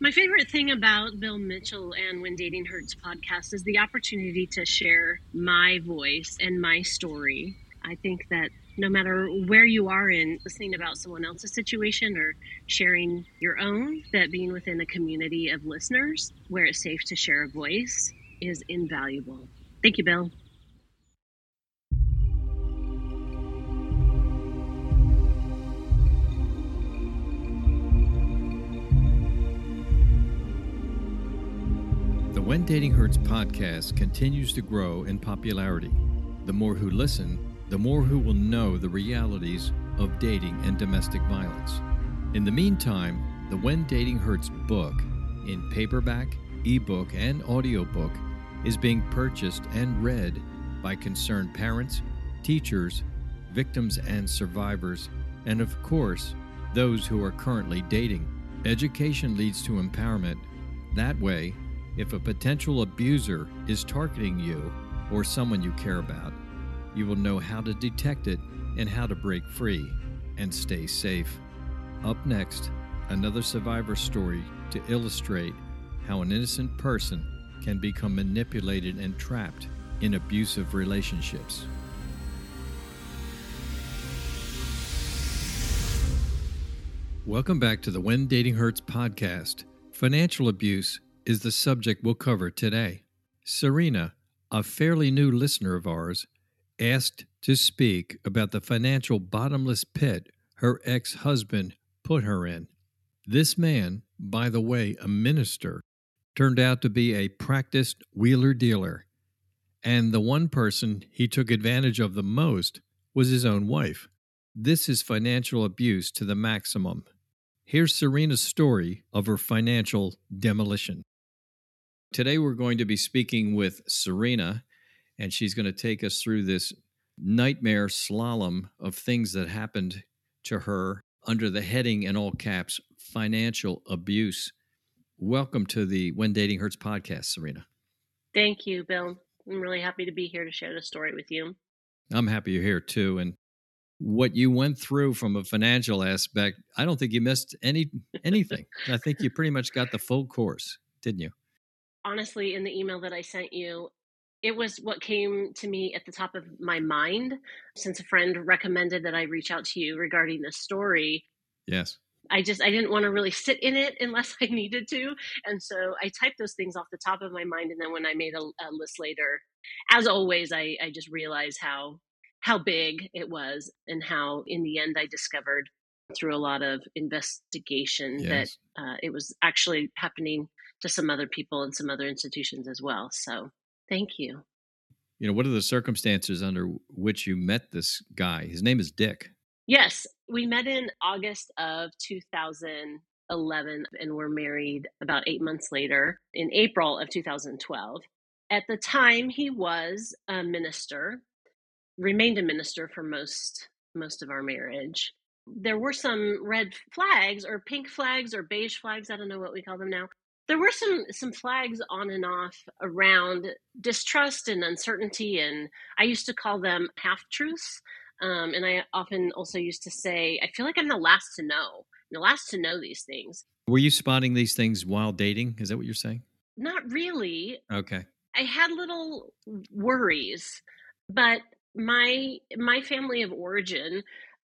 My favorite thing about Bill Mitchell and When Dating Hurts podcast is the opportunity to share my voice and my story. I think that no matter where you are in listening about someone else's situation or sharing your own, that being within a community of listeners where it's safe to share a voice is invaluable. Thank you, Bill. Dating Hurts podcast continues to grow in popularity. The more who listen, the more who will know the realities of dating and domestic violence. In the meantime, the When Dating Hurts book, in paperback, ebook, and audiobook, is being purchased and read by concerned parents, teachers, victims and survivors, and of course, those who are currently dating. Education leads to empowerment. That way, if a potential abuser is targeting you or someone you care about, you will know how to detect it and how to break free and stay safe. Up next, another survivor story to illustrate how an innocent person can become manipulated and trapped in abusive relationships. Welcome back to the When Dating Hurts podcast. Financial abuse is the subject we'll cover today. Serena, a fairly new listener of ours, asked to speak about the financial bottomless pit her ex husband put her in. This man, by the way, a minister, turned out to be a practiced wheeler dealer. And the one person he took advantage of the most was his own wife. This is financial abuse to the maximum. Here's Serena's story of her financial demolition. Today, we're going to be speaking with Serena, and she's going to take us through this nightmare slalom of things that happened to her under the heading in all caps financial abuse. Welcome to the When Dating Hurts podcast, Serena. Thank you, Bill. I'm really happy to be here to share the story with you. I'm happy you're here too. And what you went through from a financial aspect, I don't think you missed any anything. I think you pretty much got the full course, didn't you? Honestly, in the email that I sent you, it was what came to me at the top of my mind since a friend recommended that I reach out to you regarding this story. Yes. I just I didn't want to really sit in it unless I needed to, and so I typed those things off the top of my mind. And then when I made a, a list later, as always, I, I just realized how how big it was and how in the end I discovered through a lot of investigation yes. that uh, it was actually happening to some other people and some other institutions as well. So thank you. You know, what are the circumstances under which you met this guy? His name is Dick. Yes, we met in August of 2011 and were married about eight months later in April of 2012. At the time, he was a minister, remained a minister for most most of our marriage. There were some red flags or pink flags or beige flags, I don't know what we call them now. There were some some flags on and off around distrust and uncertainty and I used to call them half truths um, and I often also used to say, I feel like I'm the last to know, the last to know these things. Were you spotting these things while dating? Is that what you're saying? Not really. Okay. I had little worries, but my my family of origin,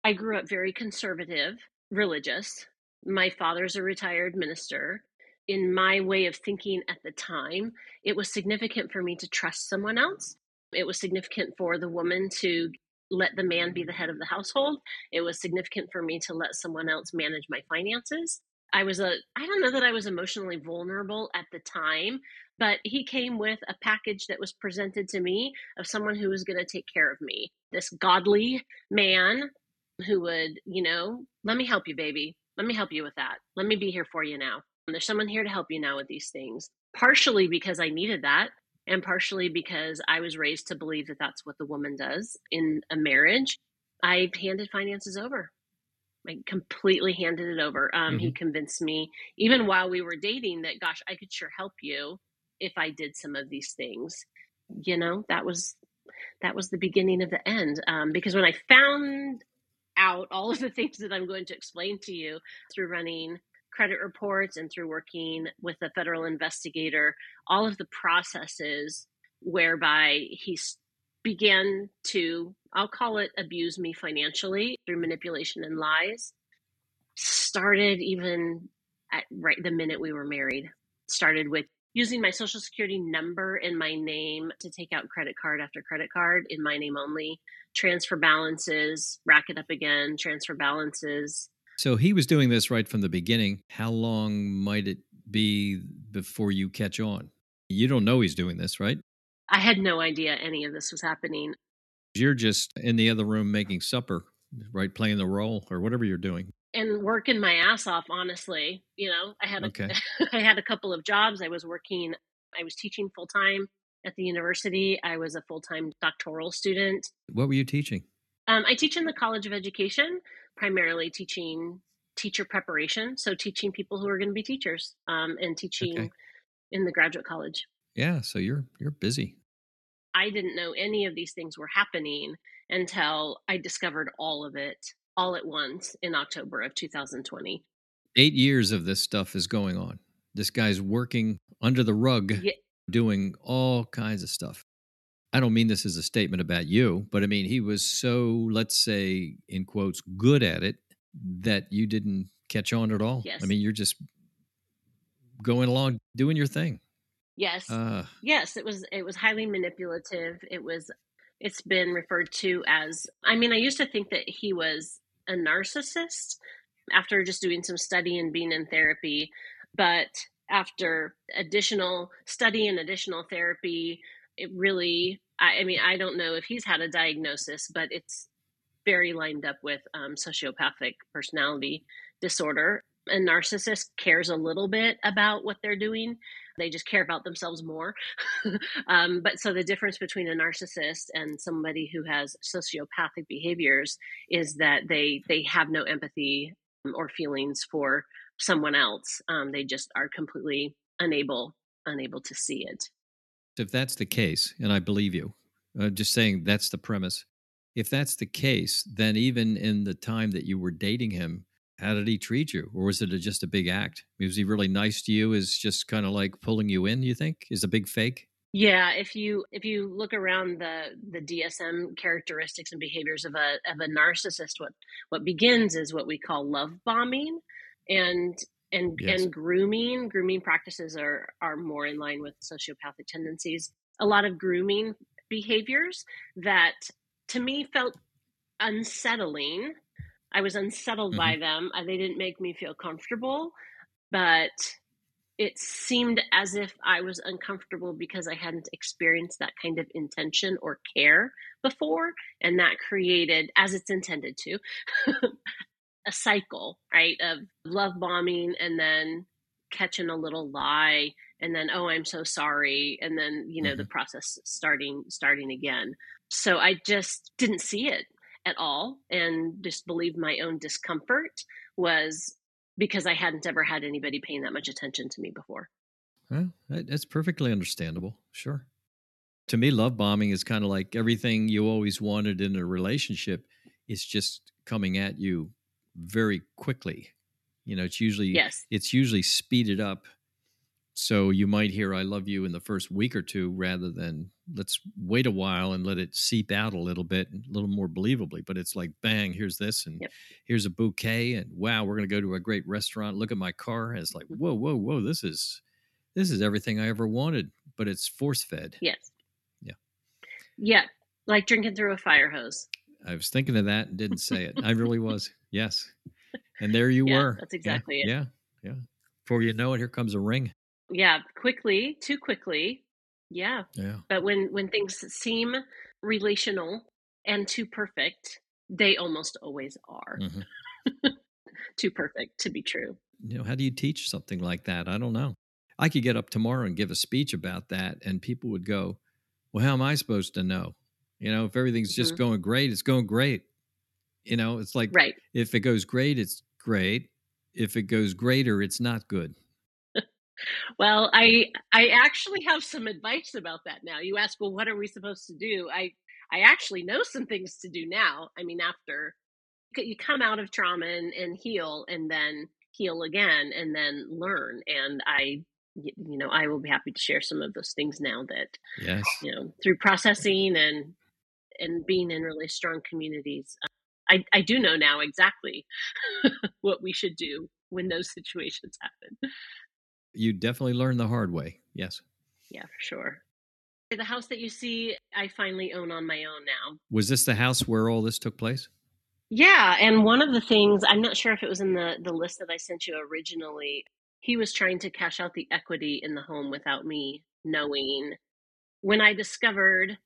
I grew up very conservative, religious. My father's a retired minister. In my way of thinking at the time, it was significant for me to trust someone else. It was significant for the woman to let the man be the head of the household. It was significant for me to let someone else manage my finances. I was a, I don't know that I was emotionally vulnerable at the time, but he came with a package that was presented to me of someone who was going to take care of me. This godly man who would, you know, let me help you, baby. Let me help you with that. Let me be here for you now. There's someone here to help you now with these things. Partially because I needed that, and partially because I was raised to believe that that's what the woman does in a marriage. I handed finances over. I completely handed it over. Um, mm-hmm. He convinced me, even while we were dating, that gosh, I could sure help you if I did some of these things. You know, that was that was the beginning of the end. Um, because when I found out all of the things that I'm going to explain to you through running credit reports and through working with a federal investigator, all of the processes whereby he began to, I'll call it abuse me financially through manipulation and lies, started even at right the minute we were married. Started with using my social security number in my name to take out credit card after credit card in my name only, transfer balances, rack it up again, transfer balances. So he was doing this right from the beginning. How long might it be before you catch on? You don't know he's doing this, right? I had no idea any of this was happening. You're just in the other room making supper, right? Playing the role or whatever you're doing. And working my ass off, honestly. You know, I had a, okay. I had a couple of jobs. I was working, I was teaching full time at the university. I was a full time doctoral student. What were you teaching? Um, I teach in the College of Education, primarily teaching teacher preparation. So teaching people who are going to be teachers um, and teaching okay. in the graduate college. Yeah, so you're you're busy. I didn't know any of these things were happening until I discovered all of it all at once in October of 2020. 8 years of this stuff is going on. This guy's working under the rug yeah. doing all kinds of stuff. I don't mean this as a statement about you, but I mean he was so let's say in quotes good at it that you didn't catch on at all. Yes. I mean you're just going along doing your thing. Yes. Uh, yes, it was it was highly manipulative. It was it's been referred to as I mean, I used to think that he was a narcissist after just doing some study and being in therapy, but after additional study and additional therapy, it really I, I mean, I don't know if he's had a diagnosis, but it's very lined up with um, sociopathic personality disorder. A narcissist cares a little bit about what they're doing they just care about themselves more. um, but so the difference between a narcissist and somebody who has sociopathic behaviors is that they they have no empathy or feelings for someone else. Um, they just are completely unable unable to see it. If that's the case, and I believe you, uh, just saying that's the premise. If that's the case, then even in the time that you were dating him, how did he treat you? Or was it a, just a big act? Was he really nice to you is just kind of like pulling you in you think? Is a big fake? Yeah if you if you look around the the dsm characteristics and behaviors of a of a narcissist what what begins is what we call love bombing and and yes. and grooming grooming practices are are more in line with sociopathic tendencies a lot of grooming behaviors that to me felt unsettling I was unsettled mm-hmm. by them. They didn't make me feel comfortable, but it seemed as if I was uncomfortable because I hadn't experienced that kind of intention or care before. And that created, as it's intended to, a cycle, right, of love bombing and then catching a little lie and then oh i'm so sorry and then you know mm-hmm. the process starting starting again so i just didn't see it at all and just believed my own discomfort was because I hadn't ever had anybody paying that much attention to me before. Well, that's perfectly understandable. Sure. To me, love bombing is kind of like everything you always wanted in a relationship is just coming at you very quickly. You know, it's usually yes. it's usually speeded up so you might hear I love you in the first week or two rather than let's wait a while and let it seep out a little bit, a little more believably. But it's like, bang, here's this, and yep. here's a bouquet, and wow, we're going to go to a great restaurant. Look at my car. And it's like, mm-hmm. whoa, whoa, whoa, this is this is everything I ever wanted, but it's force fed. Yes. Yeah. Yeah. Like drinking through a fire hose. I was thinking of that and didn't say it. I really was. Yes. And there you yeah, were. That's exactly yeah, it. Yeah. Yeah. Before you know it, here comes a ring yeah quickly too quickly yeah yeah but when when things seem relational and too perfect they almost always are mm-hmm. too perfect to be true you know how do you teach something like that i don't know i could get up tomorrow and give a speech about that and people would go well how am i supposed to know you know if everything's just mm-hmm. going great it's going great you know it's like right if it goes great it's great if it goes greater it's not good well, I I actually have some advice about that now. You ask, well, what are we supposed to do? I I actually know some things to do now. I mean, after you come out of trauma and, and heal, and then heal again and then learn. And I, you know, I will be happy to share some of those things now that, yes, you know, through processing and and being in really strong communities, uh, I I do know now exactly what we should do when those situations happen. You definitely learned the hard way. Yes. Yeah, for sure. The house that you see, I finally own on my own now. Was this the house where all this took place? Yeah, and one of the things I'm not sure if it was in the the list that I sent you originally. He was trying to cash out the equity in the home without me knowing. When I discovered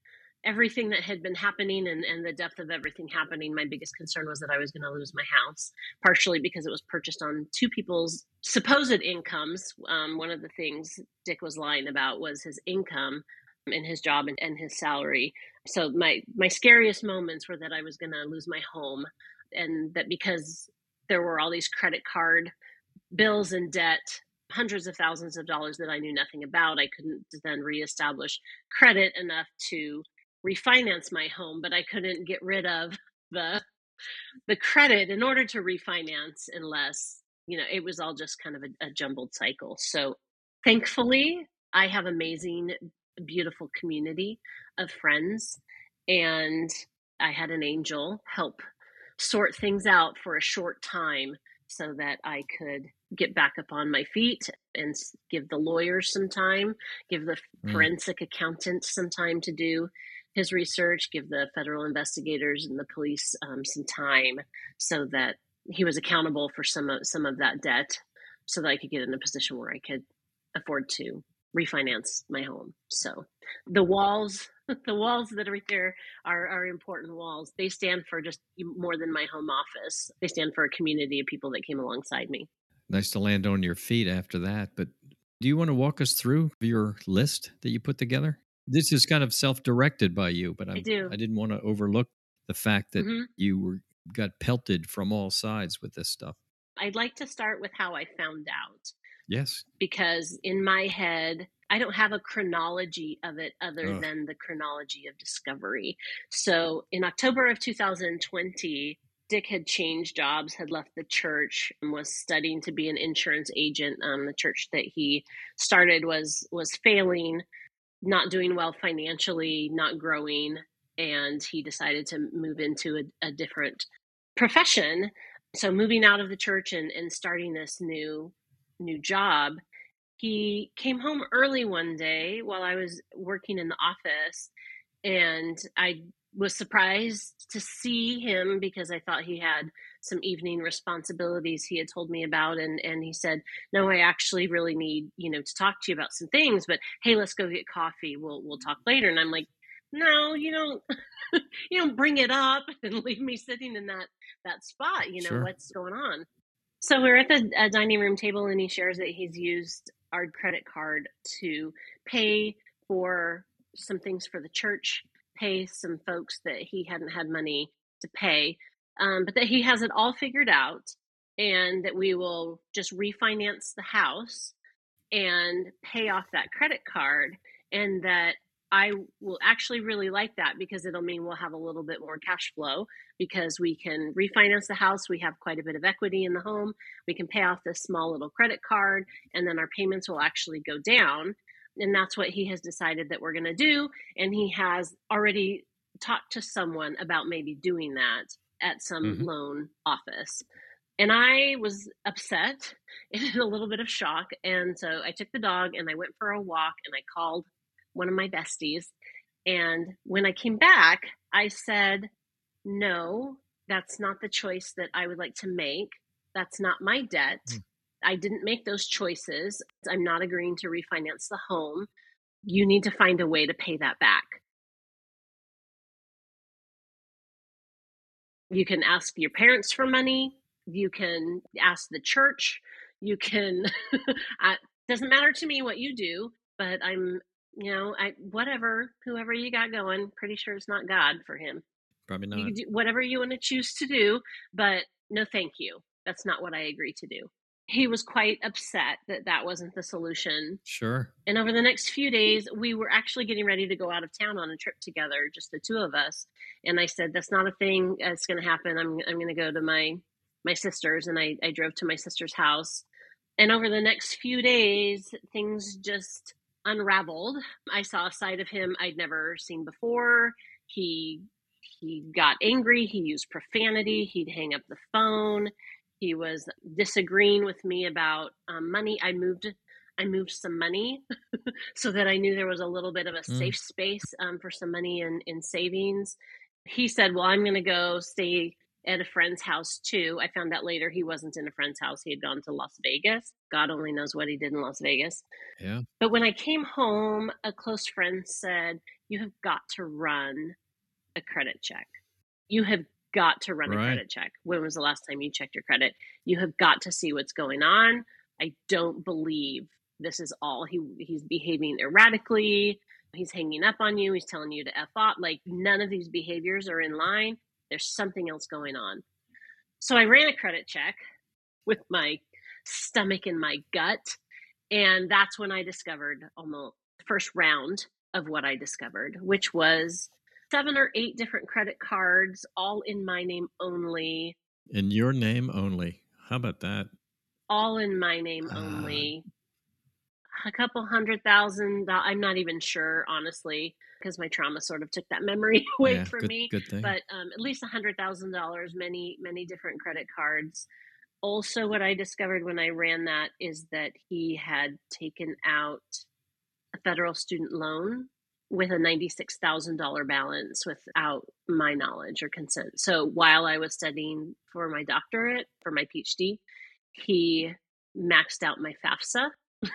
everything that had been happening and, and the depth of everything happening, my biggest concern was that I was going to lose my house, partially because it was purchased on two people's supposed incomes. Um, one of the things Dick was lying about was his income and his job and, and his salary. So my my scariest moments were that I was going to lose my home, and that because there were all these credit card bills and debt hundreds of thousands of dollars that I knew nothing about. I couldn't then reestablish credit enough to refinance my home, but I couldn't get rid of the the credit in order to refinance unless you know it was all just kind of a, a jumbled cycle. So thankfully, I have amazing, beautiful community of friends, and I had an angel help sort things out for a short time so that I could get back up on my feet and give the lawyers some time, give the mm. forensic accountant some time to do his research, give the federal investigators and the police um, some time so that he was accountable for some of some of that debt so that I could get in a position where I could afford to refinance my home. So the walls the walls that are there are, are important walls. They stand for just more than my home office. They stand for a community of people that came alongside me. Nice to land on your feet after that. But do you want to walk us through your list that you put together? This is kind of self-directed by you, but I'm, I do. I didn't want to overlook the fact that mm-hmm. you were got pelted from all sides with this stuff. I'd like to start with how I found out. Yes. Because in my head, I don't have a chronology of it other Ugh. than the chronology of discovery. So in October of 2020, Dick had changed jobs, had left the church, and was studying to be an insurance agent. Um, the church that he started was was failing not doing well financially, not growing, and he decided to move into a, a different profession. So moving out of the church and, and starting this new new job, he came home early one day while I was working in the office, and I was surprised to see him because I thought he had some evening responsibilities he had told me about and and he said no i actually really need you know to talk to you about some things but hey let's go get coffee. We'll we'll talk later. And i'm like no you don't you don't bring it up and leave me sitting in that that spot you know sure. what's going on? So we're at the dining room table and he shares that he's used our credit card to pay for some things for the church pay some folks that he hadn't had money to pay, um, but that he has it all figured out and that we will just refinance the house and pay off that credit card and that I will actually really like that because it'll mean we'll have a little bit more cash flow because we can refinance the house. We have quite a bit of equity in the home. We can pay off this small little credit card, and then our payments will actually go down and that's what he has decided that we're going to do and he has already talked to someone about maybe doing that at some mm-hmm. loan office and i was upset and in a little bit of shock and so i took the dog and i went for a walk and i called one of my besties and when i came back i said no that's not the choice that i would like to make that's not my debt mm. I didn't make those choices. I'm not agreeing to refinance the home. You need to find a way to pay that back. You can ask your parents for money. You can ask the church. You can, it doesn't matter to me what you do, but I'm, you know, I, whatever, whoever you got going, pretty sure it's not God for him. Probably not. You can do whatever you want to choose to do, but no, thank you. That's not what I agree to do he was quite upset that that wasn't the solution. Sure. And over the next few days, we were actually getting ready to go out of town on a trip together, just the two of us. And I said, "That's not a thing that's going to happen. I'm I'm going to go to my my sister's and I, I drove to my sister's house. And over the next few days, things just unraveled. I saw a side of him I'd never seen before. He he got angry, he used profanity, he'd hang up the phone. He was disagreeing with me about um, money. I moved I moved some money so that I knew there was a little bit of a mm. safe space um, for some money in, in savings. He said, Well, I'm going to go stay at a friend's house too. I found out later he wasn't in a friend's house. He had gone to Las Vegas. God only knows what he did in Las Vegas. Yeah. But when I came home, a close friend said, You have got to run a credit check. You have got to run right. a credit check. When was the last time you checked your credit? You have got to see what's going on. I don't believe this is all he he's behaving erratically. He's hanging up on you. He's telling you to f off. Like none of these behaviors are in line. There's something else going on. So I ran a credit check with my stomach in my gut. And that's when I discovered almost the first round of what I discovered, which was seven or eight different credit cards, all in my name only. In your name only. How about that? All in my name uh, only a couple hundred thousand. I'm not even sure, honestly, because my trauma sort of took that memory away yeah, from good, me. Good thing. But um, at least a hundred thousand dollars, many many different credit cards. Also, what I discovered when I ran that is that he had taken out a federal student loan with a $96,000 balance without my knowledge or consent. So while I was studying for my doctorate, for my PhD, he maxed out my FAFSA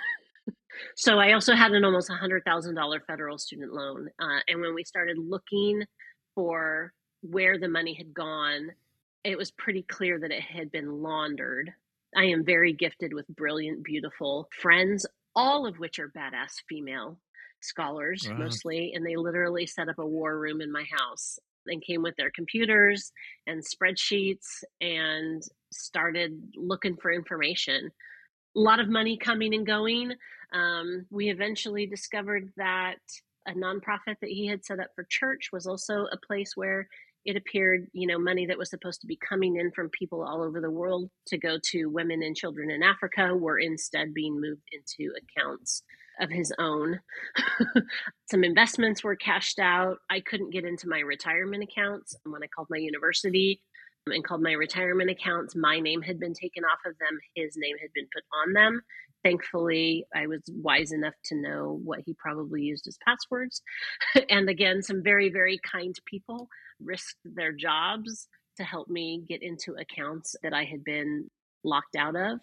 So I also had an almost $100,000 federal student loan. Uh, and when we started looking for where the money had gone, it was pretty clear that it had been laundered. I am very gifted with brilliant, beautiful friends, all of which are badass female scholars wow. mostly. And they literally set up a war room in my house and came with their computers and spreadsheets and started looking for information. A lot of money coming and going. Um, we eventually discovered that a nonprofit that he had set up for church was also a place where it appeared, you know, money that was supposed to be coming in from people all over the world to go to women and children in Africa were instead being moved into accounts of his own. Some investments were cashed out. I couldn't get into my retirement accounts. When I called my university and called my retirement accounts, my name had been taken off of them, his name had been put on them thankfully i was wise enough to know what he probably used as passwords and again some very very kind people risked their jobs to help me get into accounts that i had been locked out of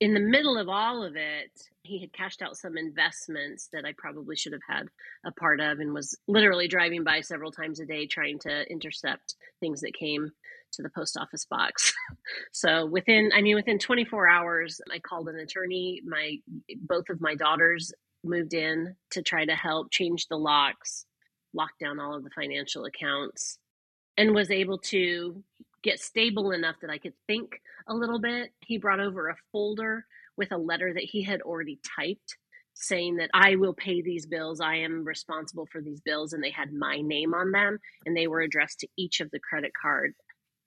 in the middle of all of it he had cashed out some investments that i probably should have had a part of and was literally driving by several times a day trying to intercept things that came to the post office box. so within, I mean, within 24 hours, I called an attorney. My both of my daughters moved in to try to help change the locks, lock down all of the financial accounts, and was able to get stable enough that I could think a little bit. He brought over a folder with a letter that he had already typed saying that I will pay these bills. I am responsible for these bills. And they had my name on them and they were addressed to each of the credit card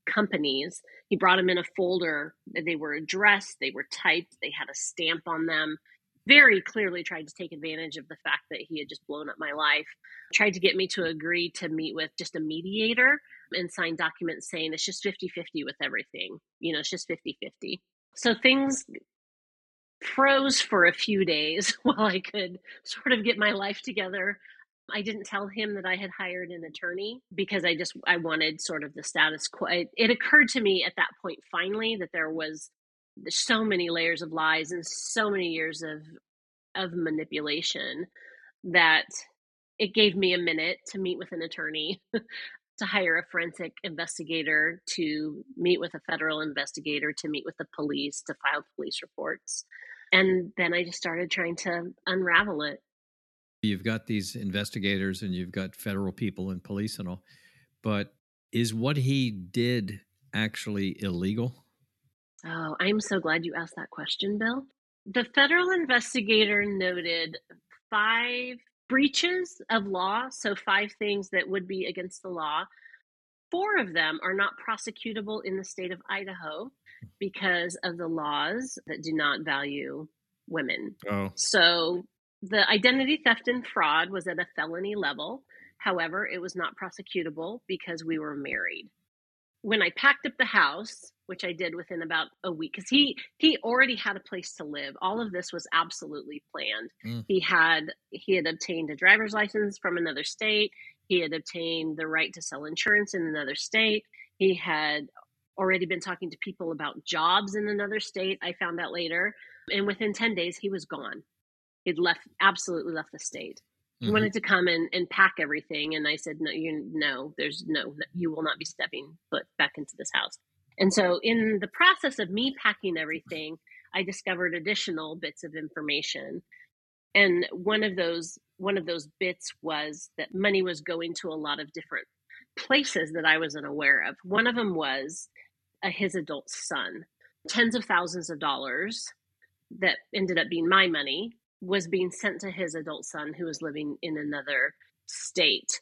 companies. He brought them in a folder. They were addressed, they were typed, they had a stamp on them. Very clearly tried to take advantage of the fact that he had just blown up my life. Tried to get me to agree to meet with just a mediator and sign documents saying it's just 50 50 with everything. You know, it's just 50 50. So things froze for a few days while I could sort of get my life together. I didn't tell him that I had hired an attorney because I just I wanted sort of the status quo. It, it occurred to me at that point finally that there was so many layers of lies and so many years of of manipulation that it gave me a minute to meet with an attorney to hire a forensic investigator to meet with a federal investigator to meet with the police to file police reports and then i just started trying to unravel it You've got these investigators and you've got federal people and police and all, but is what he did actually illegal? Oh, I'm so glad you asked that question, Bill. The federal investigator noted five breaches of law, so five things that would be against the law. four of them are not prosecutable in the state of Idaho because of the laws that do not value women. Oh. So the identity theft and fraud was at a felony level. However, it was not prosecutable because we were married. When I packed up the house, which I did within about a week, because he he already had a place to live. All of this was absolutely planned. Mm. He had he had obtained a driver's license from another state. He had obtained the right to sell insurance in another state. He had already been talking to people about jobs in another state. I found out later. And within 10 days, he was gone. He'd left, absolutely left the state. He Mhm. wanted to come and, and pack everything. And I said, no, you, no, there's no, you will not be stepping foot back into this house. And so in the process of me packing everything, I discovered additional bits of information. And one of those, one of those bits was that money was going to a lot of different places that I wasn't aware of. One of them was uh, his adult son. Tens of thousands of dollars that ended up being my money was being sent to his adult son who was living in another state.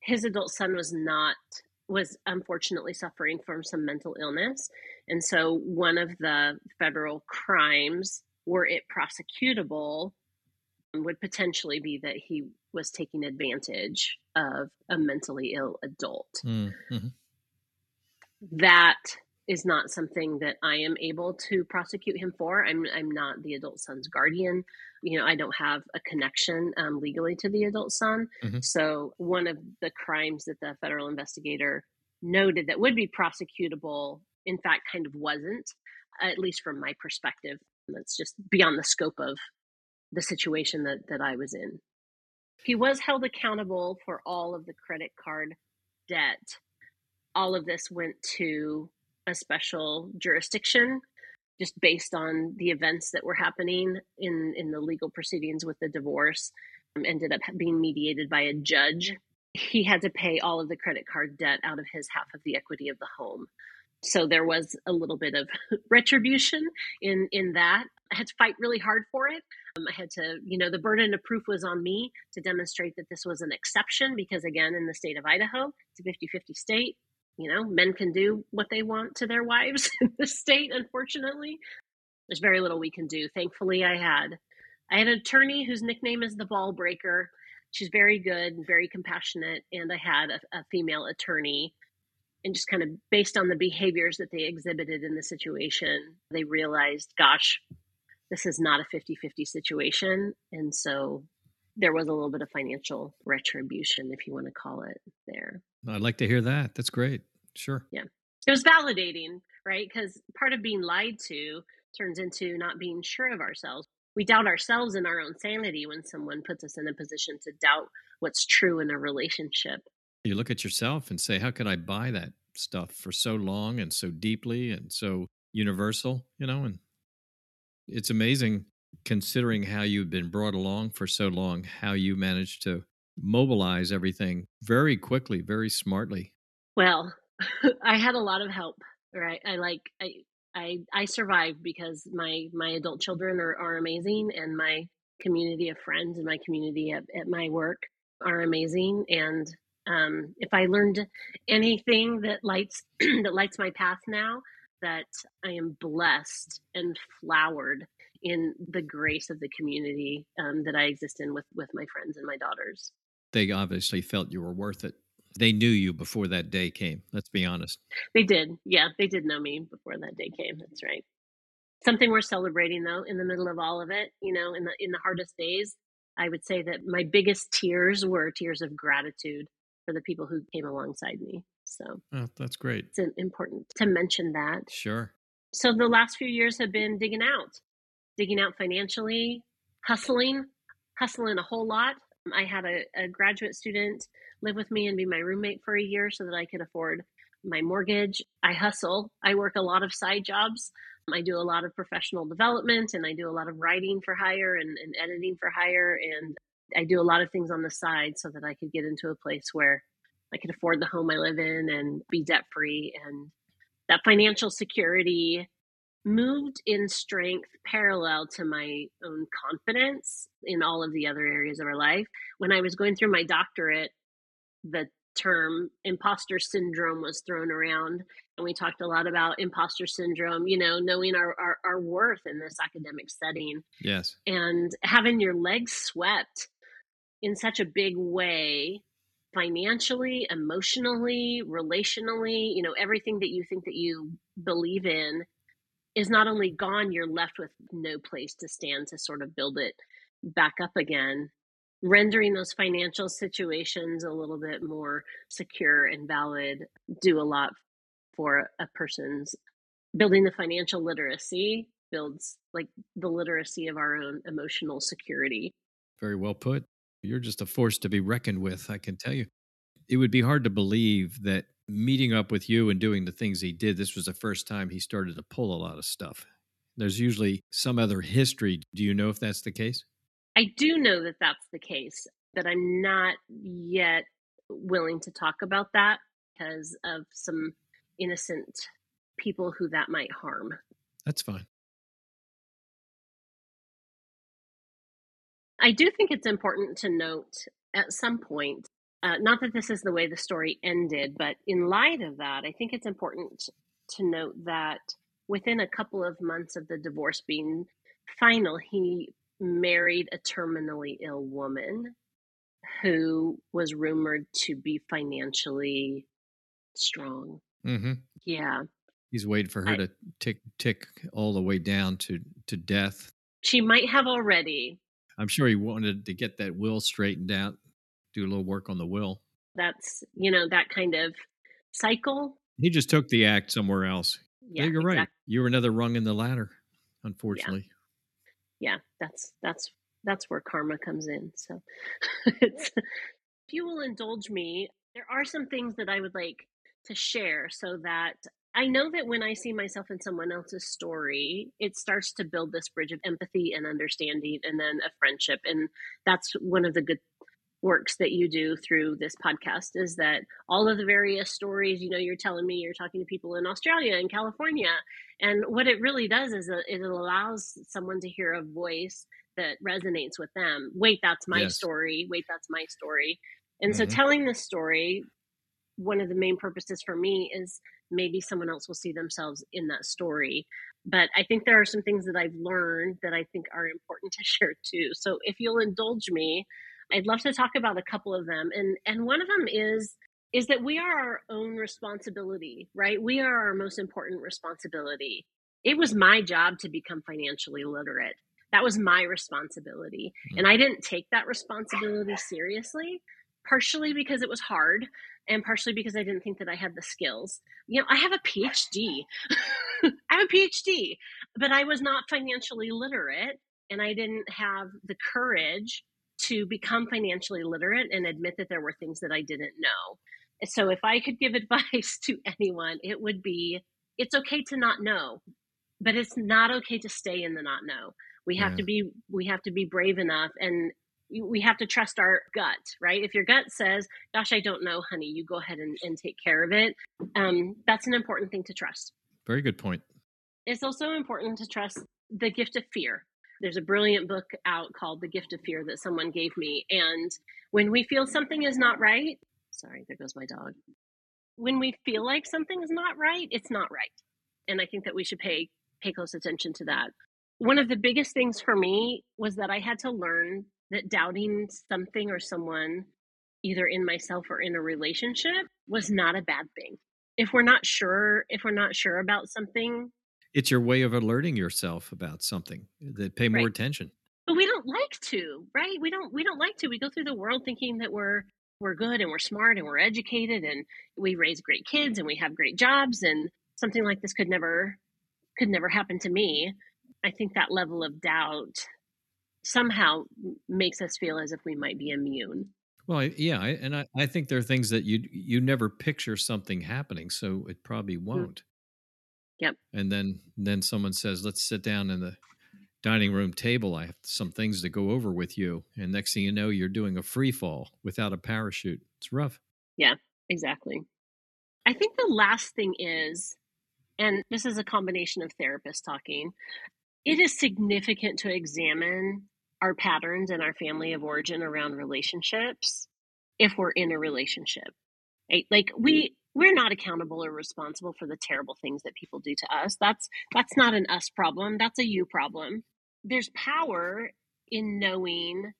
His adult son was not was unfortunately suffering from some mental illness. And so one of the federal crimes were it prosecutable would potentially be that he was taking advantage of a mentally ill adult Mm, mhm. that is not something that I am able to prosecute him for. I'm I'm not the adult son's guardian. You know, I don't have a connection um, legally to the adult son. Mhm. So one of the crimes that the federal investigator noted that would be prosecutable, in fact, kind of wasn't, at least from my perspective. That's just beyond the scope of the situation that that I was in. He was held accountable for all of the credit card debt all of this went to a special jurisdiction just based on the events that were happening in in the legal proceedings with the divorce um, ended up being mediated by a judge. He had to pay all of the credit card debt out of his half of the equity of the home. So there was a little bit of retribution in in that. I had to fight really hard for it. Um, i had to you know the burden of proof was on me to demonstrate that this was an exception because again in the state of idaho it's a 50-50 state you know, men can do what they want to their wives in the state, unfortunately. There's very little we can do. Thankfully, I had I had an attorney whose nickname is the ball breaker. She's very good and very compassionate, and I had a, a female attorney. And just kind of based on the behaviors that they exhibited in the situation, they realized, gosh, this is not a 50 50 situation. And so there was a little bit of financial retribution, if you want to call it, there. I'd like to hear that. That's great. Sure. Yeah. It was validating, right? Because part of being lied to turns into not being sure of ourselves. We doubt ourselves and our own sanity when someone puts us in a position to doubt what's true in a relationship. You look at yourself and say, how could I buy that stuff for so long and so deeply and so universal, you know? And it's amazing considering how you've been brought along for so long, how you managed to mobilize everything very quickly, very smartly. Well, I had a lot of help, right? I like I I I survived because my my adult children are, are amazing and my community of friends and my community at, at my work are amazing and um, if I learned anything that lights that lights my path now, that I am blessed and flowered in the grace of the community um, that I exist in with with my friends and my daughters. They obviously felt you were worth it. They knew you before that day came. Let's be honest. They did, yeah, they did know me before that day came. That's right. Something we're celebrating though in the middle of all of it. You know, in the in the hardest days, I would say that my biggest tears were tears of gratitude for the people who came alongside me. So Oh, that's great. it's important to mention that. Sure. So the last few years have been digging out, digging out financially, hustling, hustling a whole lot. I had a, a graduate student live with me and be my roommate for a year so that I could afford my mortgage. I hustle. I work a lot of side jobs. I do a lot of professional development and I do a lot of writing for hire and, and editing for hire. And I do a lot of things on the side so that I could get into a place where I could afford the home I live in and be debt free. And that financial security moved in strength parallel to my own confidence in all of the other areas of our life. When I was going through my doctorate, the term imposter syndrome was thrown around and we talked a lot about imposter syndrome you know knowing our, our, our worth in this academic setting yes and having your legs swept in such a big way financially emotionally relationally you know everything that you think that you believe in is not only gone you're left with no place to stand to sort of build it back up again rendering those financial situations a little bit more secure and valid do a lot for a person's building the financial literacy builds like the literacy of our own emotional security. Very well put. You're just a force to be reckoned with i can tell you. It would be hard to believe that meeting up with you and doing the things he did this was the first time he started to pull a lot of stuff there's usually some other history do you know if that's the case I do know that that's the case, but I'm not yet willing to talk about that because of some innocent people who that might harm. That's fine. I do think it's important to note at some point, uh, not that this is the way the story ended, but in light of that, I think it's important to note that within a couple of months of the divorce being final, he married a terminally ill woman who was rumored to be financially strong. Mm-hmm. Yeah. He's waiting for her I, to tick tick all the way down to to death. She might have already. I'm sure he wanted to get that will straightened out, do a little work on the will. That's you know that kind of cycle. He just took the act somewhere else. Yeah, you're exactly. right. You were another rung in the ladder, unfortunately yeah, that's that's that's where karma comes in. So, if you will indulge me, there are some things that I would like to share so that I know that when I see myself in someone else's story, it starts to build this bridge of empathy and understanding and then a friendship. And that's one of the good works that you do through this podcast is that all of the various stories, you know, you're telling me you're talking to people in Australia and California. And what it really does is it allows someone to hear a voice that resonates with them. Wait, that's my yes. story. Wait, that's my story. And mm-hmm. so telling this story, one of the main purposes for me is maybe someone else will see themselves in that story. But I think there are some things that I've learned that I think are important to share too. So if you'll indulge me, I'd love to talk about a couple of them. And and one of them is is that we are our own responsibility, right? We are our most important responsibility. It was my job to become financially literate. That was my responsibility. Mm-hmm. And I didn't take that responsibility seriously, partially because it was hard and partially because I didn't think that I had the skills. You know, I have a PhD. I have a PhD, but I was not financially literate and I didn't have the courage to become financially literate and admit that there were things that I didn't know. So if I could give advice to anyone, it would be it's okay to not know, but it's not okay to stay in the not know. We have yeah. to be we have to be brave enough and we have to trust our gut, right? If your gut says, "Gosh, I don't know, honey," you go ahead and, and take care of it. Um, that's an important thing to trust. Very good point. It's also important to trust the gift of fear there's a brilliant book out called The Gift of Fear that someone gave me. And when we feel something is not right, sorry, there goes my dog. When we feel like something is not right, it's not right. And I think that we should pay pay close attention to that. One of the biggest things for me was that I had to learn that doubting something or someone either in myself or in a relationship was not a bad thing. If we're not sure, if we're not sure about something, it's your way of alerting yourself about something that pay more right. attention. But we don't like to right? We don't we don't like to. We go through the world thinking that we're we're good and we're smart and we're educated and we raise great kids and we have great jobs and something like this could never could never happen to me. I think that level of doubt somehow makes us feel as if we might be immune. Well yeah I, and I, I think there are things that you you never picture something happening so it probably mm. won't Yep. And then then someone says, "Let's sit down in the dining room table. I have some things to go over with you." And next thing you know, you're doing a free fall without a parachute. It's rough. Yeah, exactly. I think the last thing is and this is a combination of therapists talking. It is significant to examine our patterns and our family of origin around relationships if we're in a relationship. Right? Like mm. we we're not accountable or responsible for the terrible things that people do to us. That's that's not an us problem. That's a you problem. There's power in knowing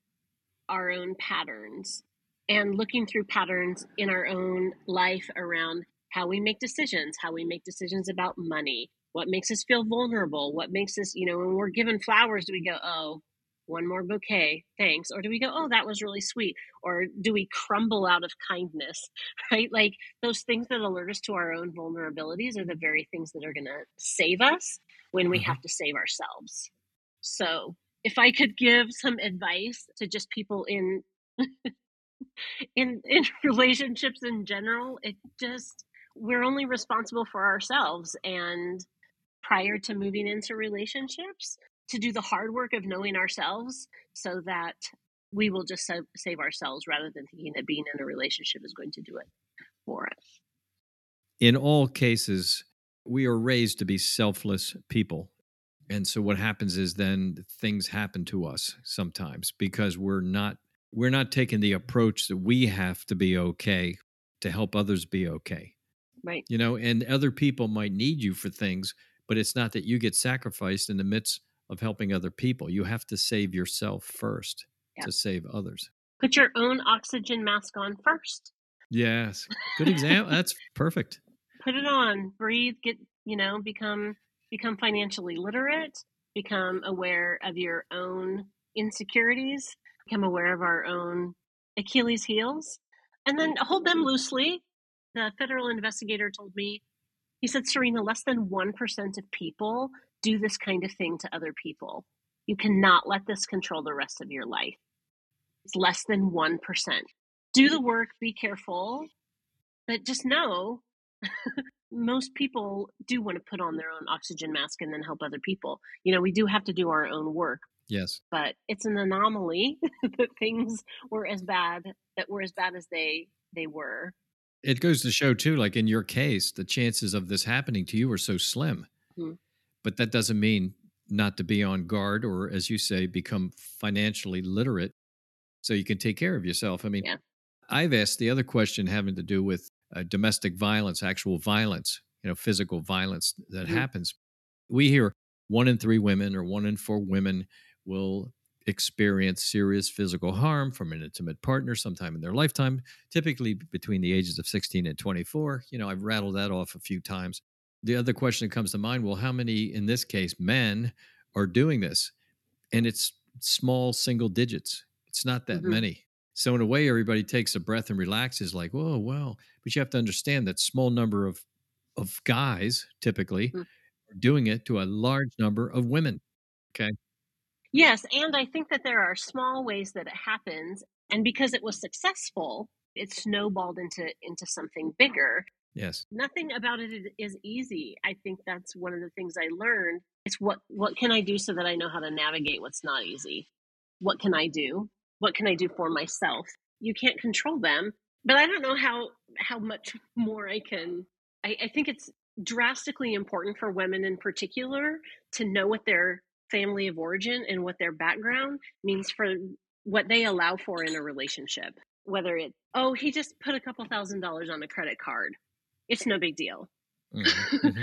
our own patterns and looking through patterns in our own life around how we make decisions, how we make decisions about money, what makes us feel vulnerable, what makes us, you know, when we're given flowers, do we go, oh, one more bouquet, thanks? Or do we go, oh, that was really sweet? Or do we crumble out of kindness, right? Like those things that alert us to our own vulnerabilities are the very things that are going to save us when we mm-hmm. have to save ourselves. So if I could give some advice to just people in in in relationships in general, it just we're only responsible for ourselves and prior to moving into relationships to do the hard work of knowing ourselves so that we will just save ourselves rather than thinking that being in a relationship is going to do it for us. In all cases, we are raised to be selfless people. And so what happens is then things happen to us sometimes because we're not we're not taking the approach that we have to be okay to help others be okay. Right. You know, and other people might need you for things, but it's not that you get sacrificed in the midst of helping other people. You have to save yourself first yeah. to save others. Put your own oxygen mask on first. Yes. Good example. That's perfect. Put it on, breathe, get, you know, become become financially literate, become aware of your own insecurities, become aware of our own Achilles heels, and then hold them loosely. The federal investigator told me, he said, Serena, less than 1% of people do this kind of thing to other people. You cannot let this control the rest of your life. It's less than 1%. Do the work, be careful, but just know most people do want to put on their own oxygen mask and then help other people. You know, we do have to do our own work. Yes. But it's an anomaly that things were as bad that were as bad as they they were. It goes to show too like in your case the chances of this happening to you are so slim. Mm-hmm but that doesn't mean not to be on guard or as you say become financially literate so you can take care of yourself i mean yeah. i've asked the other question having to do with uh, domestic violence actual violence you know physical violence that mm-hmm. happens we hear one in three women or one in four women will experience serious physical harm from an intimate partner sometime in their lifetime typically between the ages of 16 and 24 you know i've rattled that off a few times the other question that comes to mind well how many in this case men are doing this? And it's small single digits. It's not that mm-hmm. many. So in a way everybody takes a breath and relaxes like whoa well but you have to understand that small number of of guys typically mm-hmm. are doing it to a large number of women okay? Yes and i think that there are small ways that it happens and because it was successful it snowballed into into something bigger Yes. Nothing about it is easy. I think that's one of the things I learned. It's what what can I do so that I know how to navigate what's not easy? What can I do? What can I do for myself? You can't control them, but I don't know how how much more I can. I, I think it's drastically important for women in particular to know what their family of origin and what their background means for what they allow for in a relationship. Whether it, oh, he just put a couple thousand dollars on a credit card it's no big deal. Mm-hmm. mm-hmm.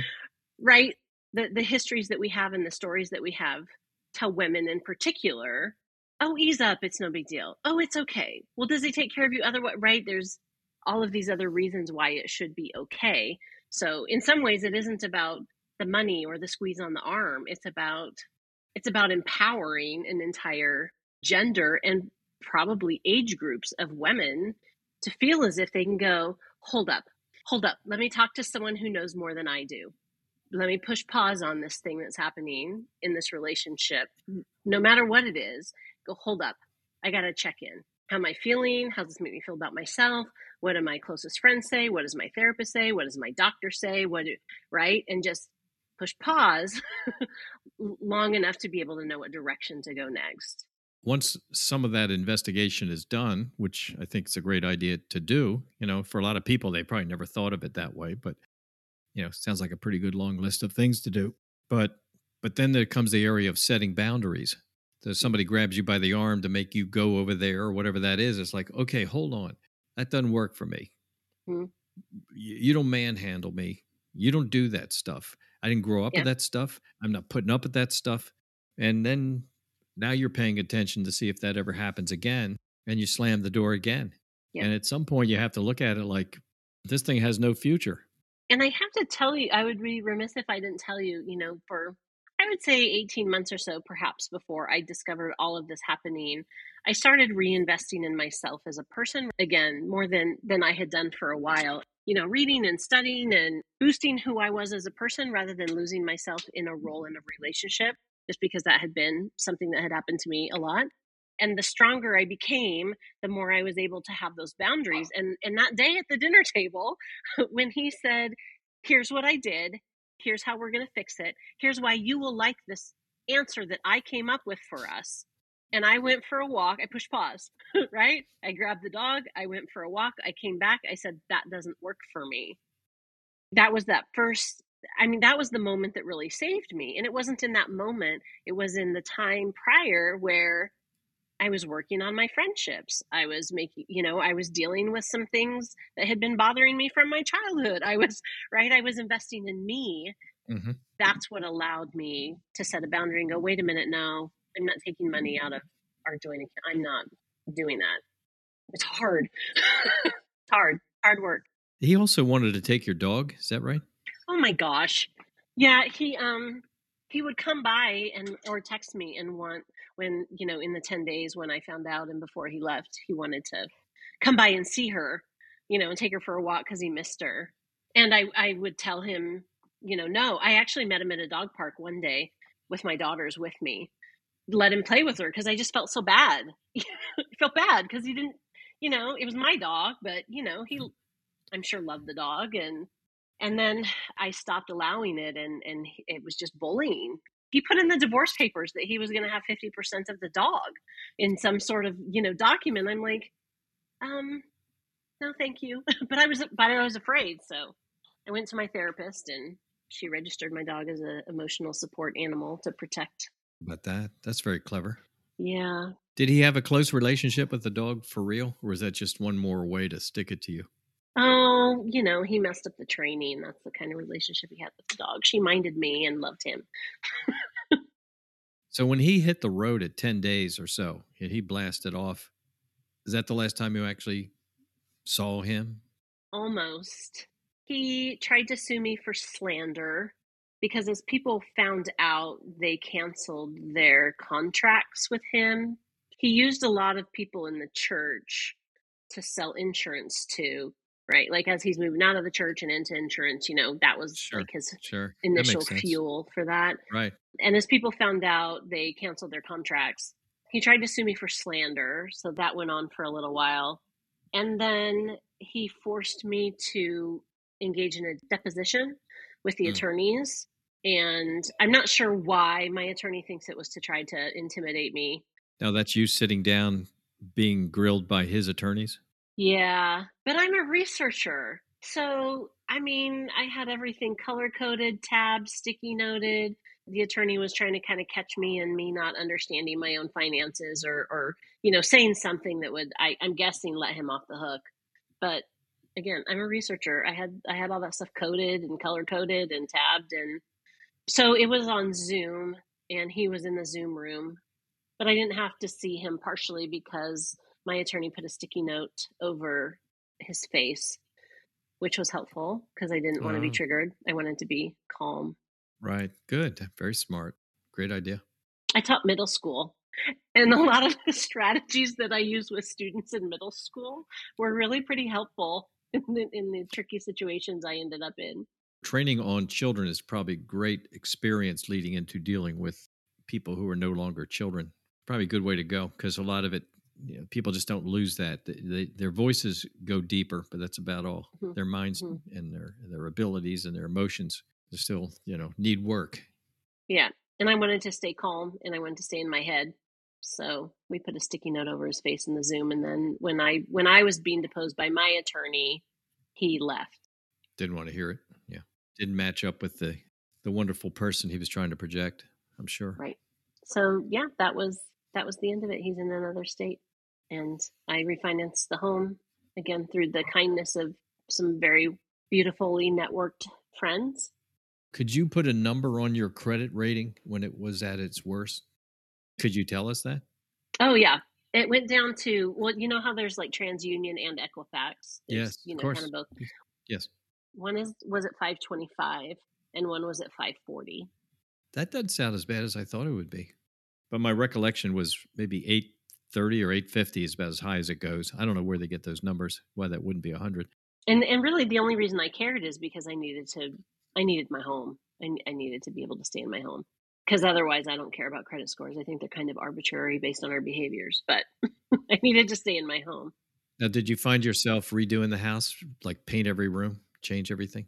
right? The the histories that we have and the stories that we have tell women in particular, oh, ease up, it's no big deal. Oh, it's okay. Well, does he take care of you otherwise? Right? There's all of these other reasons why it should be okay. So in some ways it isn't about the money or the squeeze on the arm. It's about it's about empowering an entire gender and probably age groups of women to feel as if they can go, hold up, hold up, let me talk to someone who knows more than I do. Let me push pause on this thing that's happening in this relationship, no matter what it is. Go, hold up, I got to check in. How am I feeling? How does this make me feel about myself? What do my closest friends say? What does my therapist say? What does my doctor say? What, do, right? And just push pause long enough to be able to know what direction to go next once some of that investigation is done, which I think is a great idea to do, you know, for a lot of people, they probably never thought of it that way, but you know, sounds like a pretty good long list of things to do. But but then there comes the area of setting boundaries. So somebody grabs you by the arm to make you go over there or whatever that is. It's like, okay, hold on, that doesn't work for me. mm-hmm. you, you, don't manhandle me. You don't do that stuff. I didn't grow up yeah. with that stuff. I'm not putting up with that stuff. And then now you're paying attention to see if that ever happens again, and you slam the door again. Yeah. And at some point, you have to look at it like this thing has no future. And I have to tell you, I would be remiss if I didn't tell you, you know, for I would say 18 months or so, perhaps before I discovered all of this happening, I started reinvesting in myself as a person again, more than than I had done for a while. You know, reading and studying and boosting who I was as a person rather than losing myself in a role in a relationship, just because that had been something that had happened to me a lot. And the stronger I became, the more I was able to have those boundaries. And and that day at the dinner table, when he said, Here's what I did, here's how we're going to fix it. Here's why you will like this answer that I came up with for us. And I went for a walk. I pushed pause, right? I grabbed the dog. I went for a walk. I came back. I said, that doesn't work for me. That was that first, I mean, that was the moment that really saved me. And it wasn't in that moment, it was in the time prior where I was working on my friendships. I was making, you know, I was dealing with some things that had been bothering me from my childhood. I was, right? I was investing in me. Mm-hmm. That's what allowed me to set a boundary and go, wait a minute, no, I'm not taking money out of our joint account. I'm not doing that. It's hard. it's hard, hard work. He also wanted to take your dog. Is that right? Oh my gosh. Yeah, he um he would come by and or text me and want when you know in the 10 days when i found out and before he left he wanted to come by and see her you know and take her for a walk because he missed her and i i would tell him you know no i actually met him at a dog park one day with my daughters with me let him play with her because i just felt so bad felt bad because he didn't you know it was my dog but you know he i'm sure loved the dog and and then i stopped allowing it and and it was just bullying. He put in the divorce papers that he was going to have 50% of the dog in some sort of you know document. I'm like um no thank you. But i was but i was afraid so i went to my therapist and she registered my dog as an emotional support animal to protect. But that that's very clever. Yeah. Did he have a close relationship with the dog for real or was that just one more way to stick it to you Oh, you know, he messed up the training. That's the kind of relationship he had with the dog. She minded me and loved him. so when he hit the road at 10 days or so, and he blasted off, is that the last time you actually saw him? Almost. He tried to sue me for slander because as people found out, they canceled their contracts with him. He used a lot of people in the church to sell insurance to right? Like as he's moving out of the church and into insurance, you know, that was sure, like his sure. initial fuel for that. Right. And as people found out, they canceled their contracts. He tried to sue me for slander, so that went on for a little while. And then he forced me to engage in a deposition with the mm. attorneys. And I'm not sure why my attorney thinks it was to try to intimidate me. Now that's you sitting down being grilled by his attorneys? Yeah, but I'm a researcher. So, I mean, I had everything color coded, tabbed, sticky noted. The attorney was trying to kind of catch me and me not understanding my own finances or, or you know, saying something that would, I, I'm guessing, let him off the hook. But again, I'm a researcher. I had I had all that stuff coded and color coded and tabbed, and so it was on Zoom, and he was in the Zoom room, but I didn't have to see him partially because my attorney put a sticky note over his face, which was helpful because I didn't want to be oh. triggered. I wanted to be calm. Right. Good. Very smart. Great idea. I taught middle school. And a lot of the strategies that I use with students in middle school were really pretty helpful in the, in the tricky situations I ended up in. Training on children is probably great experience leading into dealing with people who are no longer children. Probably a good way to go because a lot of it you know, people just don't lose that. They, they, their voices go deeper, but that's about all. Mm-hmm. Their minds mm-hmm. and their their abilities and their emotions still, you know, need work. Yeah, and I wanted to stay calm, and I wanted to stay in my head. So we put a sticky note over his face in the Zoom, and then when I when I was being deposed by my attorney, he left. Didn't want to hear it. Yeah, didn't match up with the the wonderful person he was trying to project. I'm sure. Right. So yeah, that was that was the end of it. He's in another state and I refinanced the home again through the kindness of some very beautifully networked friends. Could you put a number on your credit rating when it was at its worst? Could you tell us that? Oh yeah, it went down to well, you know how there's like TransUnion and Equifax. There's, yes, you know, of course. kind of both. Yes. One is was at 525, and one was at 540. That doesn't sound as bad as I thought it would be. But my recollection was maybe 830 or 850 is about as high as it goes. I don't know where they get those numbers, why that wouldn't be a 100. And and really the only reason I cared is because I needed to I needed my home. I, I needed to be able to stay in my home. Because otherwise I don't care about credit scores. I think they're kind of arbitrary based on our behaviors, but I needed to stay in my home. Now, did you find yourself redoing the house, like paint every room, change everything?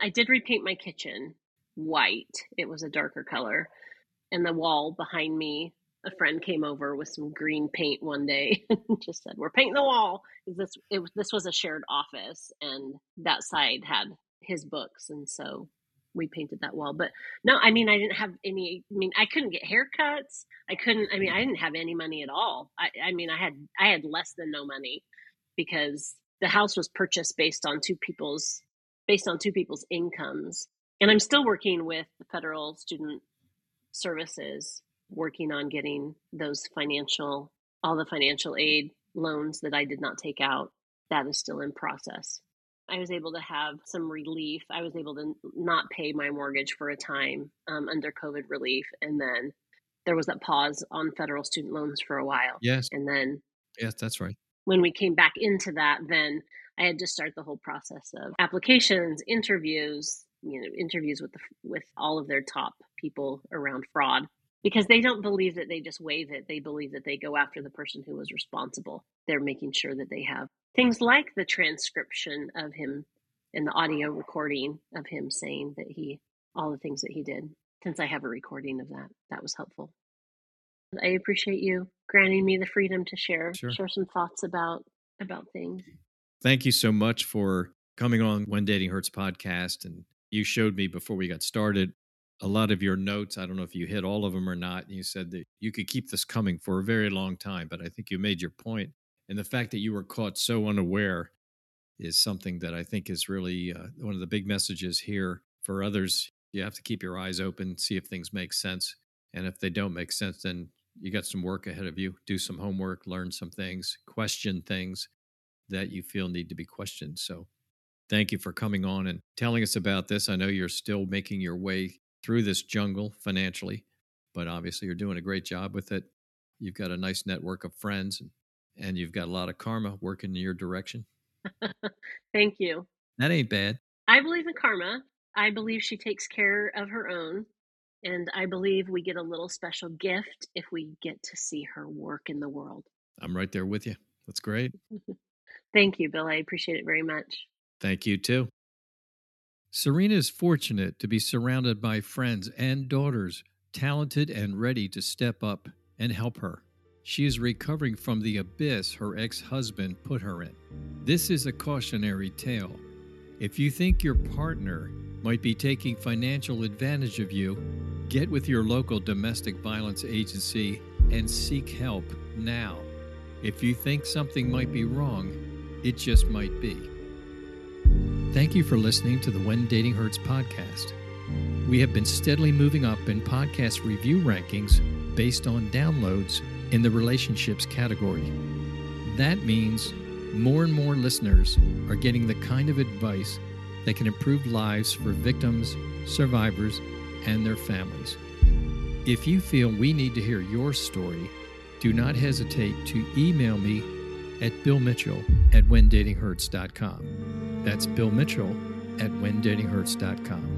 I did repaint my kitchen white. It was a darker color. And the wall behind me, a friend came over with some green paint one day and just said, "We're painting the wall." This it, this was a shared office, and that side had his books, and so we painted that wall. But no, I mean, I didn't have any. I mean, I couldn't get haircuts. I couldn't. I mean, I didn't have any money at all. I, I mean, I had I had less than no money because the house was purchased based on two people's based on two people's incomes and I'm still working with the federal student services, working on getting those financial, all the financial aid loans that I did not take out. That is still in process. I was able to have some relief. I was able to not pay my mortgage for a time um, under COVID relief. And then there was that pause on federal student loans for a while. Yes. And then, yes, that's right. When we came back into that, then I had to start the whole process of applications, interviews, you know interviews with the, with all of their top people around fraud because they don't believe that they just waive it they believe that they go after the person who was responsible. They're making sure that they have things like the transcription of him and the audio recording of him saying that he all the things that he did. Since i have a recording of that that was helpful. I appreciate you granting me the freedom to share sure. share some thoughts about about things. Thank you so much for coming on when dating hurts podcast and you showed me before we got started a lot of your notes. I don't know if you hit all of them or not. You said that you could keep this coming for a very long time, but I think you made your point. And the fact that you were caught so unaware is something that I think is really uh, one of the big messages here for others. You have to keep your eyes open, see if things make sense. And if they don't make sense, then you got some work ahead of you. Do some homework, learn some things, question things that you feel need to be questioned. So Thank you for coming on and telling us about this. I know you're still making your way through this jungle financially, but obviously you're doing a great job with it. You've got a nice network of friends and you've got a lot of karma working in your direction. Thank you. That ain't bad. I believe in karma. I believe she takes care of her own. And I believe we get a little special gift if we get to see her work in the world. I'm right there with you. That's great. Thank you, Bill. I appreciate it very much. Thank you, too. Serena is fortunate to be surrounded by friends and daughters, talented and ready to step up and help her. She is recovering from the abyss her ex husband put her in. This is a cautionary tale. If you think your partner might be taking financial advantage of you, get with your local domestic violence agency and seek help now. If you think something might be wrong, it just might be. Thank you for listening to the When Dating Hurts podcast. We have been steadily moving up in podcast review rankings based on downloads in the relationships category. That means more and more listeners are getting the kind of advice that can improve lives for victims, survivors, and their families. If you feel we need to hear your story, do not hesitate to email me at billmitchell at whendatinghurts.com. That's Bill Mitchell at whendatinghurts.com.